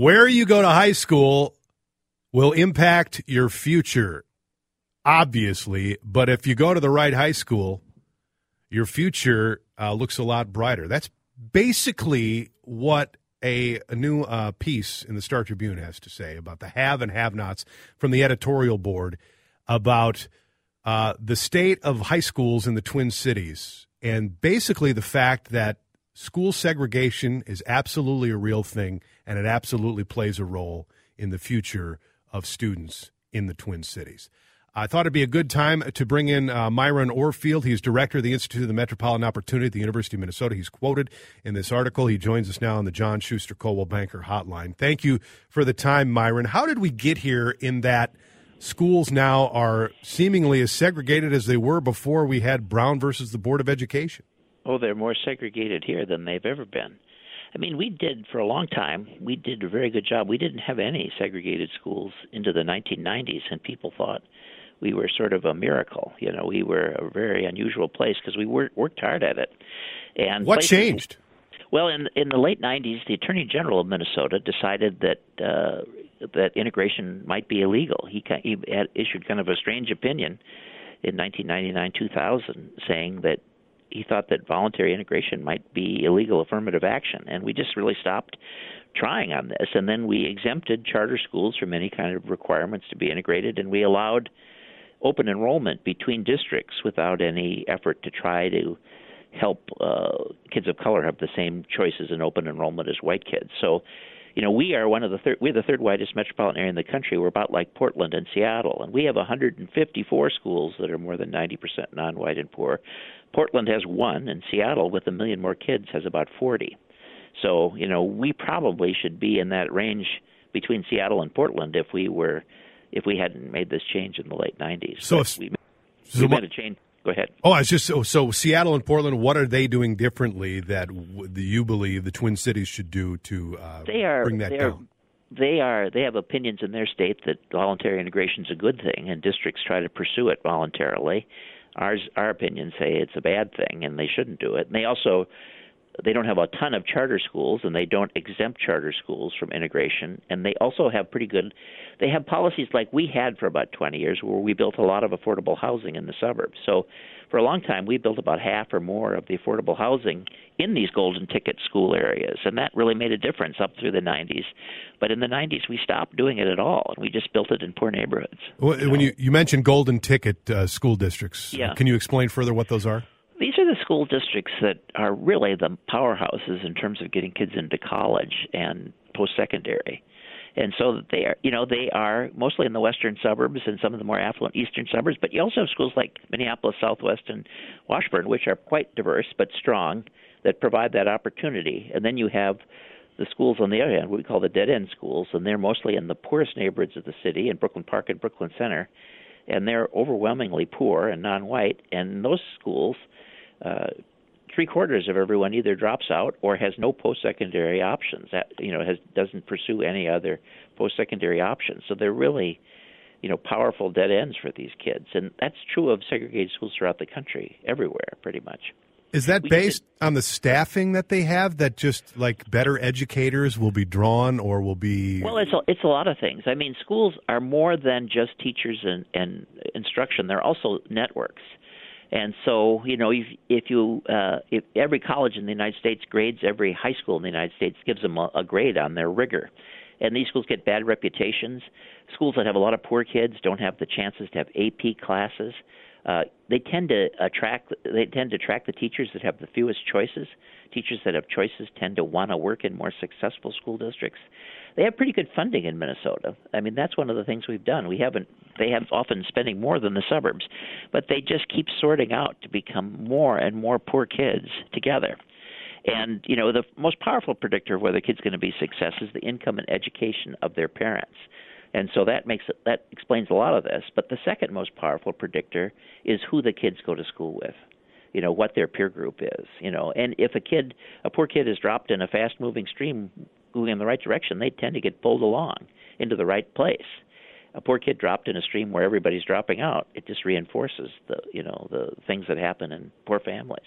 Where you go to high school will impact your future, obviously. But if you go to the right high school, your future uh, looks a lot brighter. That's basically what a, a new uh, piece in the Star Tribune has to say about the have and have nots from the editorial board about uh, the state of high schools in the Twin Cities. And basically, the fact that school segregation is absolutely a real thing and it absolutely plays a role in the future of students in the Twin Cities. I thought it'd be a good time to bring in uh, Myron Orfield. He's director of the Institute of the Metropolitan Opportunity at the University of Minnesota. He's quoted in this article. He joins us now on the John Schuster Coldwell Banker Hotline. Thank you for the time, Myron. How did we get here in that schools now are seemingly as segregated as they were before we had Brown versus the Board of Education? Oh, they're more segregated here than they've ever been. I mean, we did for a long time. We did a very good job. We didn't have any segregated schools into the 1990s, and people thought we were sort of a miracle. You know, we were a very unusual place because we worked, worked hard at it. And what places, changed? Well, in in the late 90s, the Attorney General of Minnesota decided that uh, that integration might be illegal. He he had issued kind of a strange opinion in 1999-2000, saying that he thought that voluntary integration might be illegal affirmative action, and we just really stopped trying on this. And then we exempted charter schools from any kind of requirements to be integrated, and we allowed open enrollment between districts without any effort to try to help uh, kids of color have the same choices in open enrollment as white kids. So you know, we are one of the third, we're the third widest metropolitan area in the country. We're about like Portland and Seattle, and we have 154 schools that are more than 90% non-white and poor. Portland has one, and Seattle, with a million more kids, has about 40. So, you know, we probably should be in that range between Seattle and Portland if we were, if we hadn't made this change in the late 90s. So, if, we, so we made a change. Go ahead. Oh, I was just so, so Seattle and Portland. What are they doing differently that w- you believe the Twin Cities should do to uh, they are, bring that they down? Are, they are they have opinions in their state that voluntary integration is a good thing, and districts try to pursue it voluntarily. Ours, our opinions say it's a bad thing, and they shouldn't do it. And they also they don't have a ton of charter schools and they don't exempt charter schools from integration. And they also have pretty good they have policies like we had for about 20 years where we built a lot of affordable housing in the suburbs. So for a long time we built about half or more of the affordable housing in these golden ticket school areas. And that really made a difference up through the 90s but in the 90s we stopped doing it at all and we just built it in poor neighborhoods. Well, you when know? you you mentioned golden ticket uh, school districts. Yeah. can you explain further what those are are the school districts that are really the powerhouses in terms of getting kids into college and post secondary. And so they are, you know, they are mostly in the western suburbs and some of the more affluent eastern suburbs. But you also have schools like Minneapolis Southwest and Washburn, which are quite diverse but strong, that provide that opportunity. And then you have the schools on the other end, what we call the dead end schools, and they're mostly in the poorest neighborhoods of the city, in Brooklyn Park and Brooklyn Center, and they're overwhelmingly poor and non-white. And those schools uh, three quarters of everyone either drops out or has no post-secondary options. That you know has doesn't pursue any other post-secondary options. So they're really, you know, powerful dead ends for these kids, and that's true of segregated schools throughout the country, everywhere, pretty much. Is that we based on the staffing that they have? That just like better educators will be drawn, or will be? Well, it's a, it's a lot of things. I mean, schools are more than just teachers and, and instruction. They're also networks. And so, you know, if, if you uh, if every college in the United States grades every high school in the United States gives them a, a grade on their rigor, and these schools get bad reputations. Schools that have a lot of poor kids don't have the chances to have AP classes. Uh, they tend to attract they tend to attract the teachers that have the fewest choices. Teachers that have choices tend to want to work in more successful school districts they have pretty good funding in Minnesota. I mean, that's one of the things we've done. We haven't they have often spending more than the suburbs, but they just keep sorting out to become more and more poor kids together. And you know, the most powerful predictor of whether a kid's going to be success is the income and education of their parents. And so that makes it, that explains a lot of this. But the second most powerful predictor is who the kids go to school with. You know what their peer group is. You know, and if a kid, a poor kid, is dropped in a fast-moving stream going in the right direction, they tend to get pulled along into the right place. A poor kid dropped in a stream where everybody's dropping out, it just reinforces the you know the things that happen in poor families.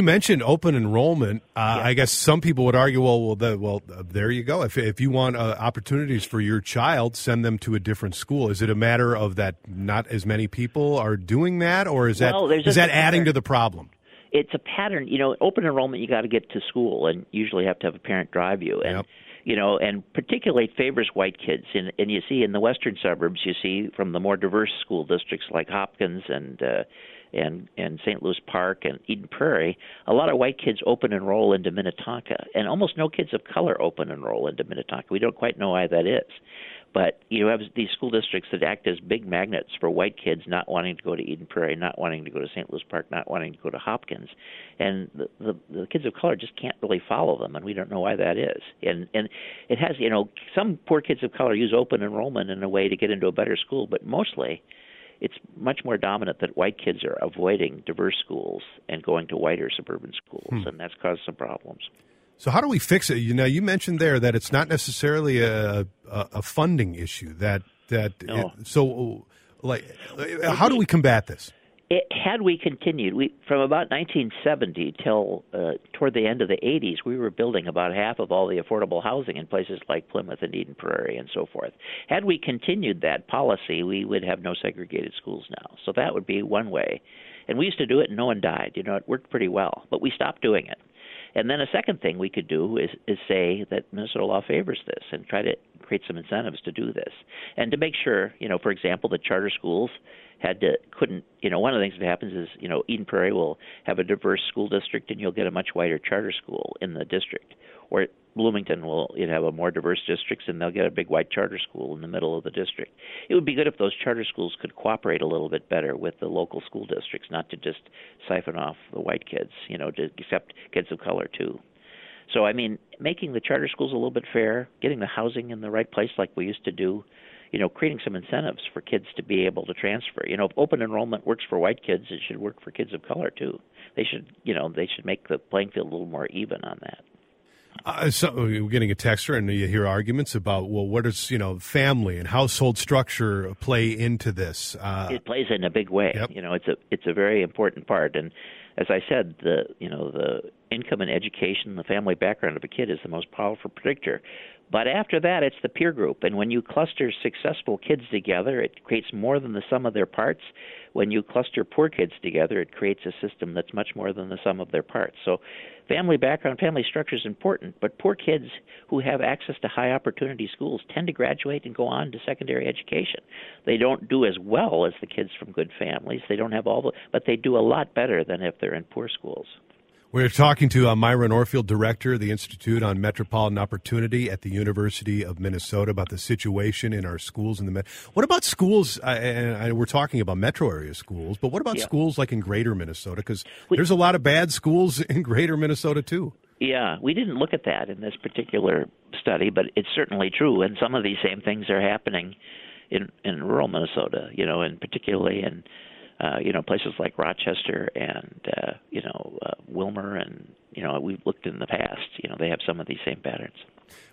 You mentioned open enrollment. Uh, yeah. I guess some people would argue, well, well, the, well, uh, there you go. If if you want uh, opportunities for your child, send them to a different school. Is it a matter of that not as many people are doing that, or is well, that is that adding to the problem? It's a pattern. You know, open enrollment, you got to get to school, and usually have to have a parent drive you. And yep you know, and particularly favors white kids. And, and you see in the western suburbs, you see from the more diverse school districts like Hopkins and uh, and and St. Louis Park and Eden Prairie, a lot of white kids open enroll into Minnetonka, and almost no kids of color open enroll into Minnetonka. We don't quite know why that is. But you have these school districts that act as big magnets for white kids not wanting to go to Eden Prairie, not wanting to go to St. Louis Park, not wanting to go to Hopkins, and the, the the kids of color just can't really follow them, and we don't know why that is. And and it has you know some poor kids of color use open enrollment in a way to get into a better school, but mostly it's much more dominant that white kids are avoiding diverse schools and going to whiter suburban schools, hmm. and that's caused some problems. So how do we fix it? You know, you mentioned there that it's not necessarily a a, a funding issue. That that no. it, so like how do we combat this? It, had we continued, we from about 1970 till uh, toward the end of the 80s, we were building about half of all the affordable housing in places like Plymouth and Eden Prairie and so forth. Had we continued that policy, we would have no segregated schools now. So that would be one way. And we used to do it, and no one died. You know, it worked pretty well, but we stopped doing it. And then a second thing we could do is is say that Minnesota law favors this and try to create some incentives to do this, and to make sure, you know, for example, the charter schools had to couldn't you know one of the things that happens is you know Eden Prairie will have a diverse school district and you'll get a much wider charter school in the district. Or Bloomington will you know, have a more diverse districts and they'll get a big white charter school in the middle of the district. It would be good if those charter schools could cooperate a little bit better with the local school districts, not to just siphon off the white kids, you know, to accept kids of color too. So I mean, making the charter schools a little bit fair, getting the housing in the right place like we used to do, you know, creating some incentives for kids to be able to transfer. You know, if open enrollment works for white kids, it should work for kids of color too. They should, you know, they should make the playing field a little more even on that. Uh, so we're getting a texter, and you hear arguments about well, what does you know family and household structure play into this? Uh, it plays in a big way. Yep. You know, it's a it's a very important part, and as I said, the you know the income and education, the family background of a kid is the most powerful predictor. But after that, it's the peer group. And when you cluster successful kids together, it creates more than the sum of their parts. When you cluster poor kids together, it creates a system that's much more than the sum of their parts. So, family background, family structure is important. But poor kids who have access to high opportunity schools tend to graduate and go on to secondary education. They don't do as well as the kids from good families. They don't have all the, but they do a lot better than if they're in poor schools. We're talking to uh, Myron Orfield, director of the Institute on Metropolitan Opportunity at the University of Minnesota, about the situation in our schools in the. What about schools? Uh, and we're talking about metro area schools, but what about yeah. schools like in Greater Minnesota? Because there's a lot of bad schools in Greater Minnesota too. Yeah, we didn't look at that in this particular study, but it's certainly true, and some of these same things are happening in in rural Minnesota. You know, and particularly in uh, you know, places like Rochester and uh, you know Willmar, and you know we've looked in the past. You know, they have some of these same patterns.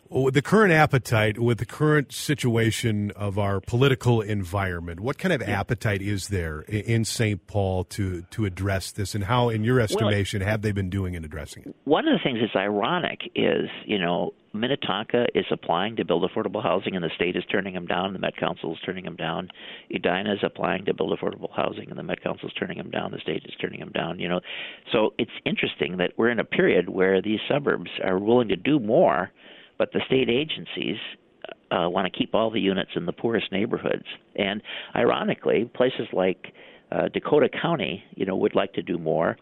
With the current appetite, with the current situation of our political environment, what kind of appetite is there in St. Paul to to address this, and how, in your estimation, well, have they been doing in addressing it? One of the things that's ironic is, you know, Minnetonka is applying to build affordable housing, and the state is turning them down. The Met Council is turning them down. Edina is applying to build affordable housing, and the Met Council is turning them down. The state is turning them down. You know, so it's interesting that we're in a period where these suburbs are willing to do more but the state agencies uh, want to keep all the units in the poorest neighborhoods. And ironically, places like uh, Dakota County, you know, would like to do more.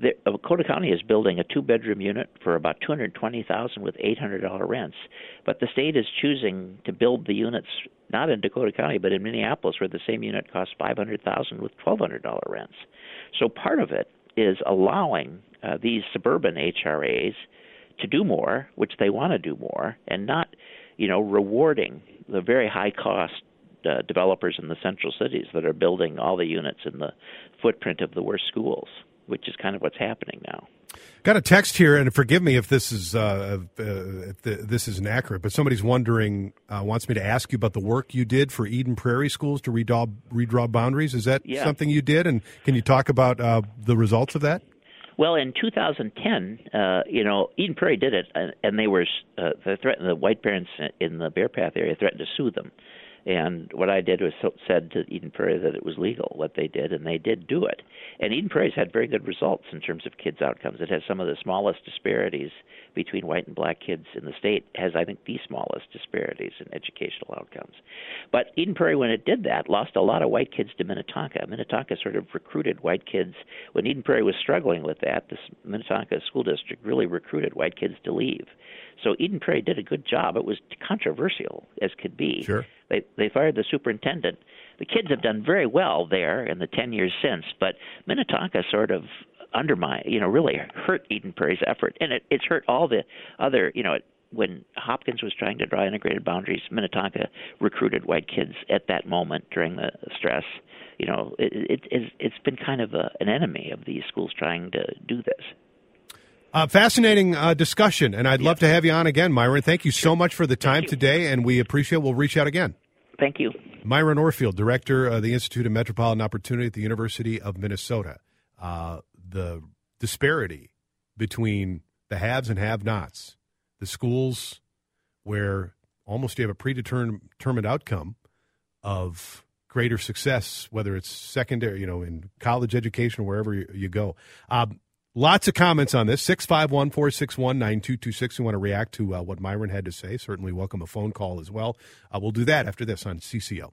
The, uh, Dakota County is building a two-bedroom unit for about two hundred twenty thousand with eight hundred dollar rents, but the state is choosing to build the units not in Dakota County but in Minneapolis, where the same unit costs five hundred thousand with twelve hundred dollar rents. So part of it is allowing uh, these suburban HRAs to do more, which they want to do more, and not, you know, rewarding the very high cost uh, developers in the central cities that are building all the units in the footprint of the worst schools, which is kind of what's happening now. Got a text here, and forgive me if this is uh, uh, if the, this is inaccurate, but somebody's wondering, uh, wants me to ask you about the work you did for Eden Prairie schools to redraw redraw boundaries. Is that yeah. something you did, and can you talk about uh, the results of that? Well, in 2010, uh, you know, Eden Prairie did it, and they were uh, the white parents in the Bear Path area threatened to sue them. And what I did was said to Eden Prairie that it was legal what they did, and they did do it. And Eden Prairie's had very good results in terms of kids' outcomes. It has some of the smallest disparities between white and black kids in the state. Has I think the smallest disparities in educational outcomes. But Eden Prairie, when it did that, lost a lot of white kids to Minnetonka. Minnetonka sort of recruited white kids when Eden Prairie was struggling with that. The Minnetonka school district really recruited white kids to leave. So Eden Prairie did a good job. It was controversial as could be. Sure. They they fired the superintendent. The kids have done very well there in the ten years since, but Minnetonka sort of undermined, you know, really hurt Eden Prairie's effort, and it, it's hurt all the other, you know. It, when Hopkins was trying to draw integrated boundaries, Minnetonka recruited white kids at that moment during the stress. You know, it, it, it's, it's been kind of a, an enemy of these schools trying to do this. Uh, fascinating uh, discussion, and I'd love to have you on again, Myron. Thank you so much for the time today, and we appreciate. We'll reach out again. Thank you, Myron Orfield, director of the Institute of Metropolitan Opportunity at the University of Minnesota. Uh, the disparity between the haves and have-nots, the schools where almost you have a predetermined outcome of greater success, whether it's secondary, you know, in college education, wherever you, you go. Um, Lots of comments on this. 651 461 9226. We want to react to uh, what Myron had to say. Certainly welcome a phone call as well. Uh, we'll do that after this on CCO.